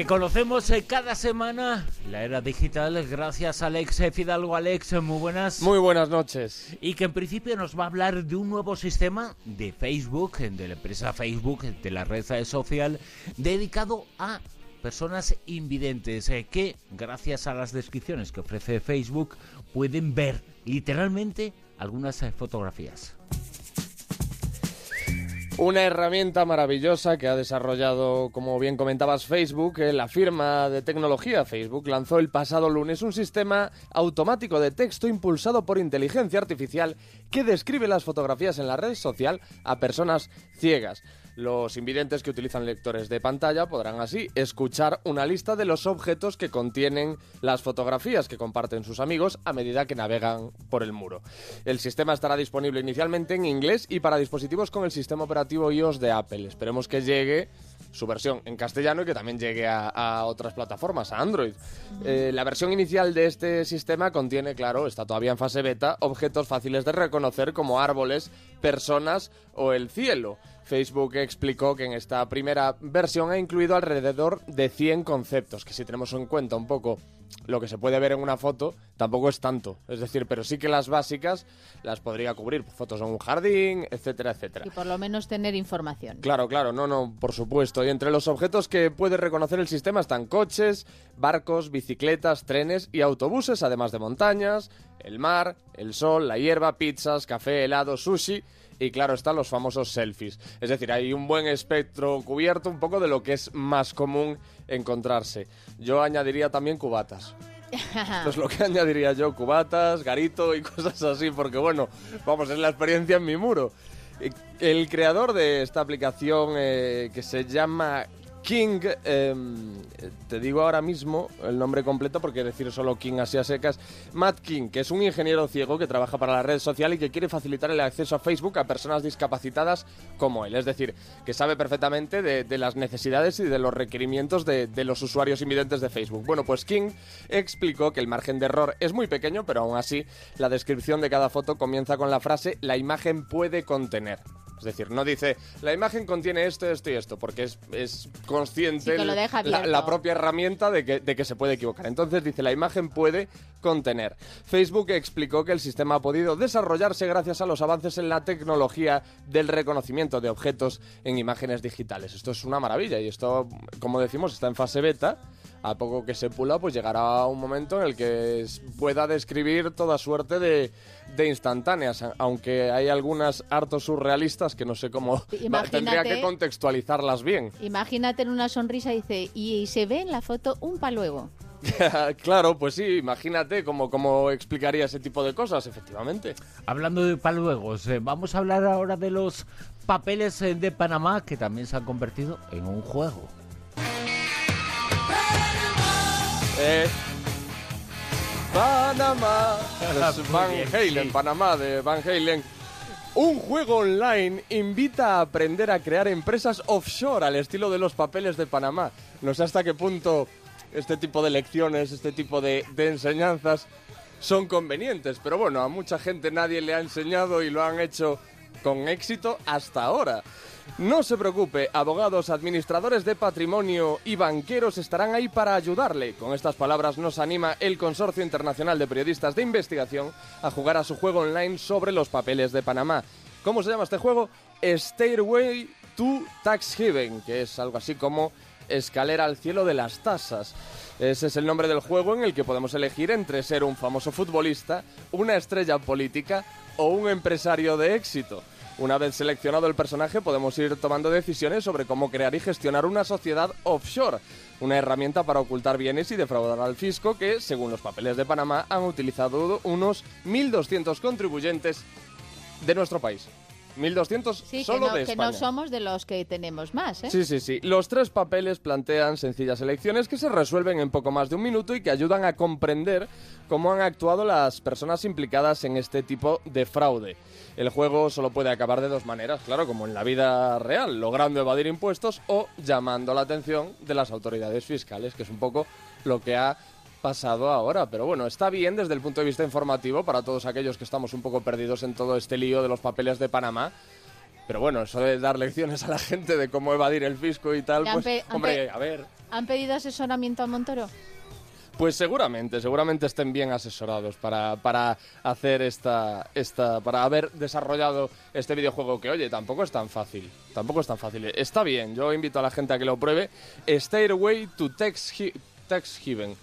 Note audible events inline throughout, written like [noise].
Que conocemos eh, cada semana, la era digital, gracias a Alex Fidalgo. Alex, muy buenas. Muy buenas noches. Y que en principio nos va a hablar de un nuevo sistema de Facebook, de la empresa Facebook, de la red social, dedicado a personas invidentes eh, que, gracias a las descripciones que ofrece Facebook, pueden ver literalmente algunas eh, fotografías. Una herramienta maravillosa que ha desarrollado, como bien comentabas, Facebook. Eh, la firma de tecnología Facebook lanzó el pasado lunes un sistema automático de texto impulsado por inteligencia artificial que describe las fotografías en la red social a personas ciegas. Los invidentes que utilizan lectores de pantalla podrán así escuchar una lista de los objetos que contienen las fotografías que comparten sus amigos a medida que navegan por el muro. El sistema estará disponible inicialmente en inglés y para dispositivos con el sistema operativo iOS de Apple. Esperemos que llegue su versión en castellano y que también llegue a, otras plataformas, a Android. Eh, la versión inicial de este sistema contiene, claro, está todavía en fase beta, objetos fáciles de reconocer como árboles, personas o el cielo. Facebook explicó que en esta primera versión ha incluido alrededor de 100 conceptos, que si tenemos en cuenta un poco lo que se puede ver en una foto, tampoco es tanto. Es decir, pero sí que las básicas las podría cubrir. Fotos en un jardín, etcétera, etcétera. Y por lo menos tener información. Claro, claro, no, no, por supuesto. Y entre los objetos que puede reconocer el sistema están coches, barcos, bicicletas, trenes y autobuses, además de montañas, el mar, el sol, la hierba, pizzas, café, helado, sushi y claro están los famosos selfies. Es decir, hay un buen espectro cubierto un poco de lo que es más común encontrarse. Yo añadiría también cubatas. Esto es lo que [laughs] añadiría yo, cubatas, garito y [laughs] cosas así, porque bueno, vamos, es la experiencia en mi muro. El creador de esta aplicación eh, que se llama King, em, te digo ahora mismo el nombre completo porque decir solo King así a secas, Matt King, que es un ingeniero ciego que trabaja para la red social y que quiere facilitar el acceso a Facebook a personas discapacitadas como él, es decir, que sabe perfectamente de, las necesidades y de los requerimientos de, de, los usuarios invidentes de Facebook. Bueno, pues King explicó que el margen de error es muy pequeño, pero aún así la descripción de cada foto comienza con la frase la imagen puede contener. Es decir, no dice, la imagen contiene esto, esto y esto, porque es, es consciente la, propia herramienta de que, de que se puede equivocar. Entonces dice, la imagen puede contener. Facebook explicó que el sistema ha podido desarrollarse gracias a los avances en la tecnología del reconocimiento de objetos en imágenes digitales. Esto es una maravilla y esto, como decimos, está en fase beta a poco que se pula, pues llegará un momento en el que pueda describir toda suerte de, de instantáneas, aunque hay algunas hartos surrealistas que no sé cómo [laughs] tendría que contextualizarlas bien. Imagínate en una sonrisa y dice, y, se ve en la foto un paluego. [laughs] claro, pues sí, imagínate cómo, cómo explicaría ese tipo de cosas, efectivamente. Hablando de paluegos, eh, vamos a hablar ahora de los papeles eh, de Panamá que también se han convertido en un juego. Eh, Panamá. Van Halen, Panamá de Van Halen. Un juego online invita a aprender a crear empresas offshore al estilo de los papeles de Panamá. No sé hasta qué punto este tipo de lecciones, este tipo de, de enseñanzas son convenientes, pero bueno, a mucha gente nadie le ha enseñado y lo han hecho con éxito hasta ahora. No se preocupe, abogados, administradores de patrimonio y banqueros estarán ahí para ayudarle. Con estas palabras nos anima el Consorcio Internacional de Periodistas de Investigación a jugar a su juego online sobre los papeles de Panamá. ¿Cómo se llama este juego? Stairway to Tax Haven, que es algo así como escalera al cielo de las tasas. Ese es el nombre del juego en el que podemos elegir entre ser un famoso futbolista, una estrella política o un empresario de éxito. Una vez seleccionado el personaje podemos ir tomando decisiones sobre cómo crear y gestionar una sociedad offshore, una herramienta para ocultar bienes y defraudar al fisco que, según los papeles de Panamá, han utilizado unos 1.200 contribuyentes de nuestro país. 1200 solo que no, de que no somos de los que tenemos más, ¿eh? Sí, sí, sí. Los tres papeles plantean sencillas elecciones que se resuelven en poco más de un minuto y que ayudan a comprender cómo han actuado las personas implicadas en este tipo de fraude. El juego solo puede acabar de dos maneras, claro, como en la vida real, logrando evadir impuestos o llamando la atención de las autoridades fiscales, que es un poco lo que ha pasado ahora. Pero bueno, está bien desde el punto de vista informativo para todos aquellos que estamos un poco perdidos en todo este lío de los papeles de Panamá. Pero bueno, eso de dar lecciones a la gente de cómo evadir el fisco y tal, pues, pe- hombre, pe- a ver, ¿Han pedido asesoramiento a Montoro? pues seguramente, seguramente estén bien asesorados para, para hacer esta, esta, para haber desarrollado este videojuego que, oye, tampoco es tan fácil, tampoco es tan fácil. Está bien, yo invito a la gente a que lo pruebe. Stairway to Tex, He- Tex Heaven.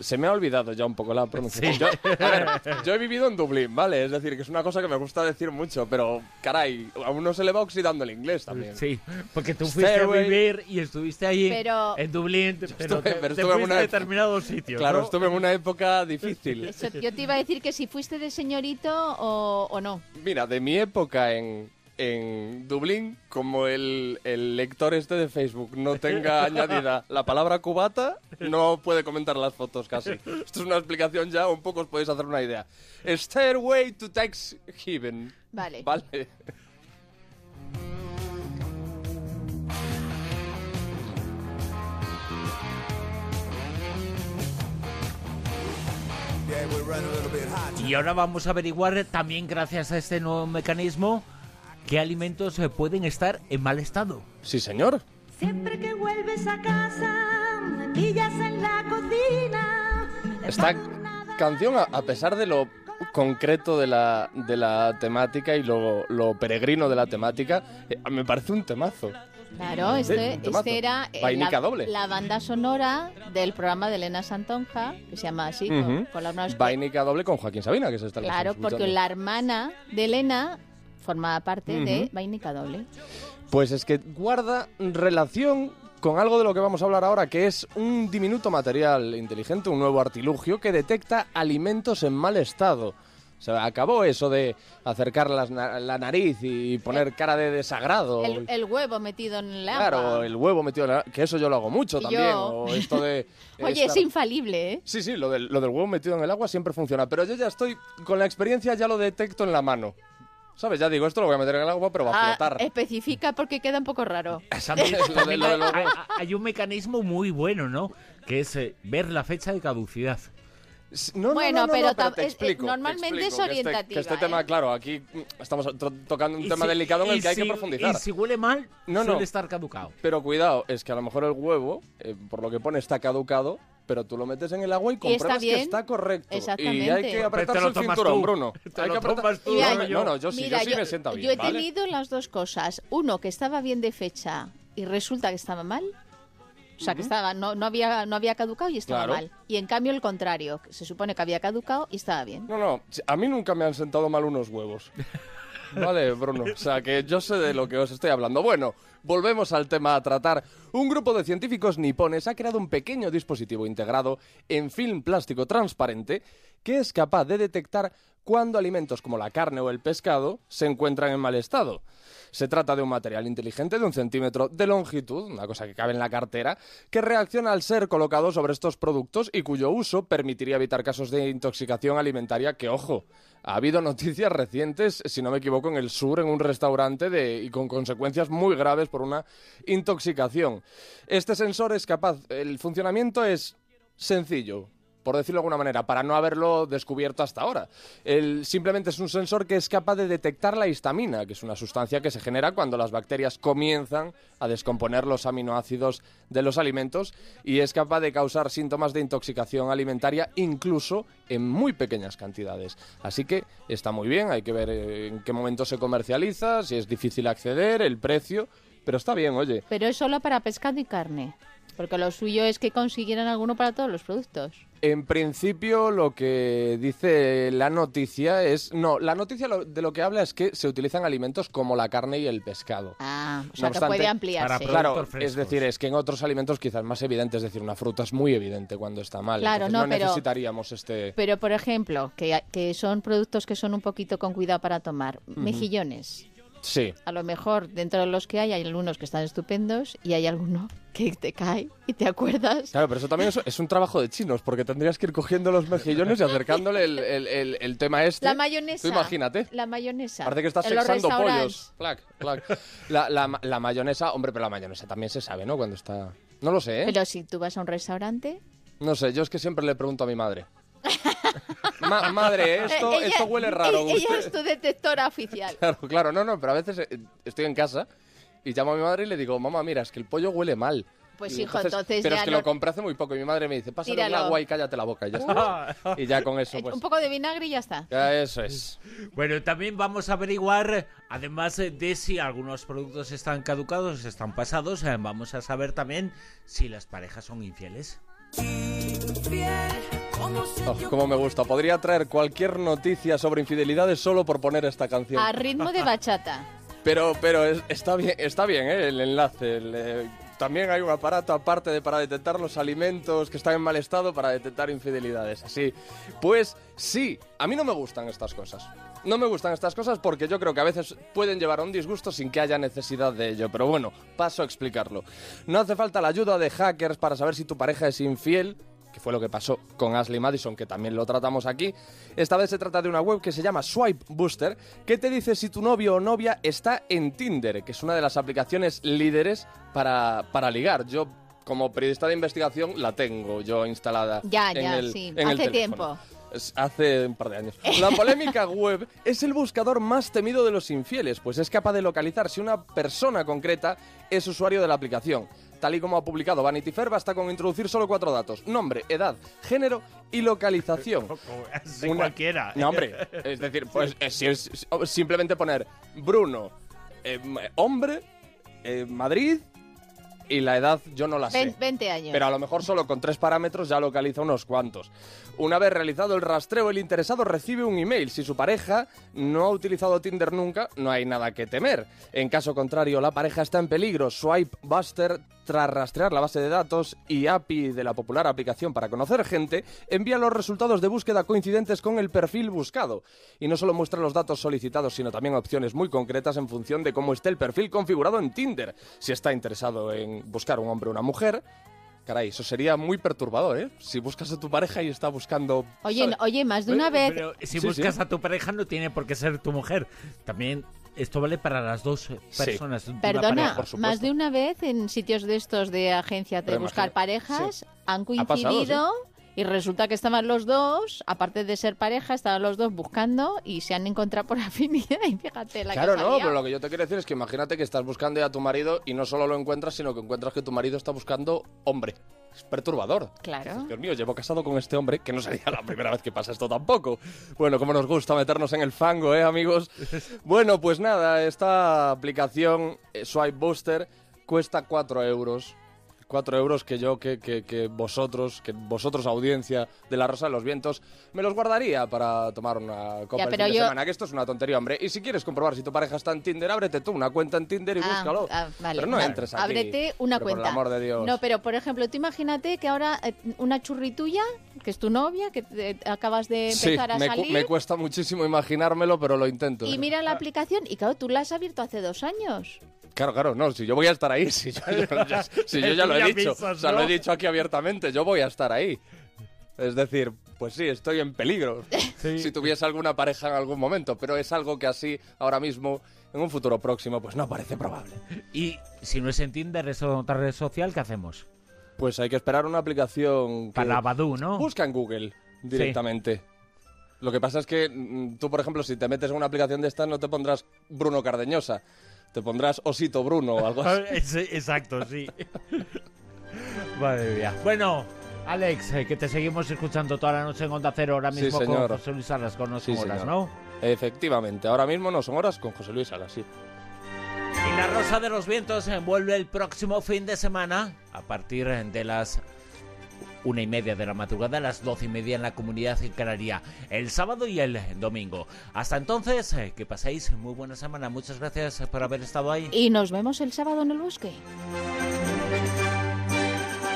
Se me ha olvidado ya un poco la pronunciación. Yo, a ver, [laughs] yo he vivido en Dublín, ¿vale? Es decir, que es una cosa que me gusta decir mucho, pero caray, a uno se le va oxidando el inglés también. Sí, porque tú fuiste Stairway. a vivir y estuviste allí Pero- en Dublín, pero estuve- te, pero te estuve en fuiste una- a determinados sitios. Claro, ¿no? estuve en una época difícil. Eso, yo te iba a decir que si fuiste de señorito o, o no. Mira, de mi época en, en Dublín, como el, el lector este de Facebook no tenga [laughs] añadida la palabra cubata, no puede comentar las fotos casi. Esto es una explicación ya, un poco os podéis hacer una idea. Stairway to Tex Heaven. Vale. Vale. Y ahora vamos a averiguar también gracias a este nuevo mecanismo qué alimentos eh, pueden estar en mal estado. Sí, señor. Siempre que vuelves a casa, me pillas en la cocina. Esta canción, a, pesar de lo concreto de la, de la temática y lo, lo peregrino de la temática, eh, me parece un temazo. Claro, este, este era eh, la, doble. la banda sonora del programa de Elena Santonja, que se llama así, con- Ujú. con, la hermana- Vainica doble con Joaquín Sabina, que se está Claro, porque la hermana de Elena formaba parte de. Vainica Doble. Pues es que guarda relación con algo de lo que vamos a hablar ahora, que es un diminuto material inteligente, un nuevo artilugio que detecta alimentos en mal estado. Se acabó eso de acercar las la nariz y poner cara de desagrado. El, el huevo metido en el agua. Claro, el huevo metido en la... Que eso yo lo hago mucho también. yo. O esto de... [laughs] Oye, estar- es infalible, ¿eh? Sí, sí, lo del, lo del huevo metido en el agua siempre funciona. Pero yo ya estoy, con la experiencia ya lo detecto en la mano. ¿Sabes? Ya digo, esto lo voy a meter en el agua, pero va a Ah, flotar. especifica porque queda un poco raro. [laughs] De hay, hay- un mecanismo muy bueno, ¿no? Que es eh, ver la fecha de caducidad. No, no, Bueno, no, no, pero no, pero te es- explico, eh, te normalmente explico, es que este- orientativa, Que este, ¿eh? tema, claro, aquí estamos to- tocando un Y tema si- delicado en el que hay que si- profundizar. Y si huele mal, No, no. suele estar caducado. Pero cuidado, es que a lo mejor el huevo, eh, por lo que pone, está caducado, pero tú lo metes en el agua y está compruebas que está correcto. Y Exactamente. hay que apretarse el tomas cinturón, tú. Bruno. Te Hay lo que apretar- tú, Mira, no, yo- no, yo sí, Mira, yo sí me sienta bien, yo he ¿vale? tenido las dos cosas. Uno, que estaba bien de fecha y resulta que estaba mal. O sea, que estaba, no, no, había, no había caducado y estaba Claro. mal. Y en cambio el contrario, que se supone que había caducado y estaba bien. No, no, a mí nunca me han sentado mal unos huevos. [laughs] Vale, Bruno. O sea, que yo sé de lo que os estoy hablando. Bueno, volvemos al tema a tratar. Un grupo de científicos nipones ha creado un pequeño dispositivo integrado en film plástico transparente que es capaz de detectar cuando alimentos como la carne o el pescado se encuentran en mal estado. Se trata de un material inteligente de un centímetro de longitud, una cosa que cabe en la cartera, que reacciona al ser colocado sobre estos productos y cuyo uso permitiría evitar casos de intoxicación alimentaria que, ojo, ha habido noticias recientes, si no me equivoco, en el sur, en un restaurante de, y con consecuencias muy graves por una intoxicación. Este sensor es capaz, el funcionamiento es sencillo, por decirlo de alguna manera, para no haberlo descubierto hasta ahora. El, simplemente es un sensor que es capaz de detectar la histamina, que es una sustancia que se genera cuando las bacterias comienzan a descomponer los aminoácidos de los alimentos y es capaz de causar síntomas de intoxicación alimentaria incluso en muy pequeñas cantidades. Así que está muy bien, hay que ver eh, en qué momento se comercializa, si es difícil acceder, el precio, pero está bien, oye. Pero es solo para pescado y carne. Porque lo suyo es que consiguieran alguno para todos los productos. En principio, lo que dice la noticia es. No, la noticia lo- de lo que habla es que se utilizan alimentos como la carne y el pescado. Ah, o sea No que obstante, puede ampliarse. para Claro, Productos es frescos. decir, es que en otros alimentos quizás más evidente, es decir, una fruta es muy evidente cuando está mal. Claro, entonces no, pero- necesitaríamos este. Pero, por ejemplo, que, que son productos que son un poquito con cuidado para tomar. Mejillones. Sí. A lo mejor dentro de los que hay hay algunos que están estupendos y hay alguno que te cae y te acuerdas. Claro, pero eso también es, es un trabajo de chinos, porque tendrías que ir cogiendo los mejillones y acercándole el, el- el- el tema este. La mayonesa. Tú imagínate. La mayonesa. Parece que estás sexando pollos. Plac, plac. La, la- la mayonesa, hombre, pero la mayonesa también se sabe, ¿no? Cuando está... No lo sé, ¿eh? Pero si tú vas a un restaurante, No sé, yo es que siempre le pregunto a mi madre. Ma- madre, esto, Eh, ella- esto huele raro. Ella, ella Usted- es tu detectora oficial. [laughs] Claro, claro, no, no, pero a veces eh, estoy en casa y llamo a mi madre y le digo, mamá, mira, es que el pollo huele mal. Pues, Y hijo, entonces Pero ya es que no- lo compré hace muy poco y mi madre me dice, pásale un Tíralo. agua y cállate la boca y ya está. y ya con eso, Eh, pues. Un poco de vinagre y ya está. Ya eso es. Bueno, también vamos a averiguar, además de si algunos productos están caducados, están pasados, vamos a saber también si las parejas son infieles. Oh, cómo me gusta. Podría traer cualquier noticia sobre infidelidades solo por poner esta canción. A ritmo de bachata. [laughs] Pero, pero es- está bien, está bien ¿eh? el enlace. el, eh, también hay un aparato aparte de para detectar los alimentos que están en mal estado para detectar infidelidades. Así, pues sí, a mí no me gustan estas cosas. No me gustan estas cosas porque yo creo que a veces pueden llevar a un disgusto sin que haya necesidad de ello. Pero bueno, paso a explicarlo. No hace falta la ayuda de hackers para saber si tu pareja es infiel que fue lo que pasó con Ashley Madison, que también lo tratamos aquí. Esta vez se trata de una web que se llama Swipe Booster, que te dice si tu novio o novia está en Tinder, que es una de las aplicaciones líderes para, para ligar. Yo, como periodista de investigación, la tengo yo instalada. Ya, en ya, el- sí. en el Hace teléfono. tiempo. Hace un par de años. La polémica [laughs] web es el buscador más temido de los infieles, pues es capaz de localizar si una persona concreta es usuario de la aplicación. Tal y como ha publicado Vanity Fair, basta con introducir solo cuatro datos: nombre, edad, género y localización. [laughs] Una- cualquiera. No, hombre, es decir, [laughs] pues eh, si es es- simplemente poner Bruno, eh, hombre, eh, Madrid y la edad yo no la sé. Ven- 20 años. Pero a lo mejor solo con tres parámetros ya localiza unos cuantos. Una vez realizado el rastreo, el interesado recibe un email. Si su pareja no ha utilizado Tinder nunca, no hay nada que temer. En caso contrario, la pareja está en peligro. Swipe Buster, tras rastrear la base de datos y API de la popular aplicación para conocer gente, envía los resultados de búsqueda coincidentes con el perfil buscado. Y no solo muestra los datos solicitados, sino también opciones muy concretas en función de cómo esté el perfil configurado en Tinder. Si está interesado en buscar un hombre o una mujer, Caray, eso sería muy perturbador, ¿eh? Si buscas a tu pareja y está buscando... Oye, oye, más de una vez. Pero si Sí, buscas sí. a tu pareja no tiene por qué ser tu mujer. También esto vale para las dos eh, Sí. personas. Perdona, pareja. por supuesto. más de una vez en sitios de estos de agencias de Pero buscar parejas han Ha pasado, coincidido y resulta que estaban los dos, aparte de ser pareja, estaban los dos buscando y se han encontrado por [laughs] afinidad y fíjate la Claro, que no, pero lo que yo te quiero decir es que imagínate que estás buscando a tu marido y no solo lo encuentras, sino que encuentras que tu marido está buscando hombre. Es perturbador. Claro. Dices, Dios mío, llevo casado con este hombre, que no sería la primera vez que pasa esto tampoco. Bueno, como nos gusta meternos en el fango, ¿eh, amigos? [laughs] Bueno, pues nada, esta aplicación eh, Swipe Booster cuesta 4 euros. 4 euros que yo, que, que, que vosotros, que vosotros, audiencia de La Rosa de los Vientos, me los guardaría para tomar una copa Ya, el pero fin de yo- semana. Que esto es una tontería, hombre. Y si quieres comprobar si tu pareja está en Tinder, ábrete tú una cuenta en Tinder y Ah, búscalo. ah, vale. Pero no Va- entres aquí. Ábrete una Pero por cuenta. el amor de Dios. No, pero por ejemplo, tú imagínate que ahora eh, una churri tuya, que es tu novia, que te- acabas de Sí, empezar a me, cu- salir, me cuesta muchísimo imaginármelo, pero lo intento. y mira la aplicación y claro, tú la has abierto hace dos años. Claro, claro, no, si yo voy a estar ahí, si yo, [laughs] yo- ya, si yo ya lo he dicho, o sea, lo he dicho aquí abiertamente, yo voy a estar ahí. Es decir, pues sí, estoy en peligro [laughs] Sí. si tuviese alguna pareja en algún momento, pero es algo que así, ahora mismo, en un futuro próximo, pues no parece probable. Y si no es en Tinder, es otra red social, ¿qué hacemos? Pues hay que esperar una aplicación que Para Badoo, ¿no? busca en Google directamente. Lo que pasa es que mm, tú, por ejemplo, si te metes en una aplicación de estas, no te pondrás Bruno Cardeñosa, te pondrás Osito Bruno o algo [laughs] así. Es- Exacto, sí. Madre mía. Bueno, Alex, eh, que te seguimos escuchando toda la noche en Onda Cero, ahora Sí, mismo con. José Luis Salas, con No Sí, Son Horas, señor. ¿no? Efectivamente, ahora mismo no son horas con José Luis Salas, sí. Y la Rosa de los Vientos eh, vuelve el próximo fin de semana a partir eh, de las una y media de la madrugada a las doce y media en la comunidad canaria el sábado y el domingo. Hasta entonces, eh, que paséis muy buena semana. Muchas gracias por haber estado ahí. Y nos vemos el sábado en el bosque.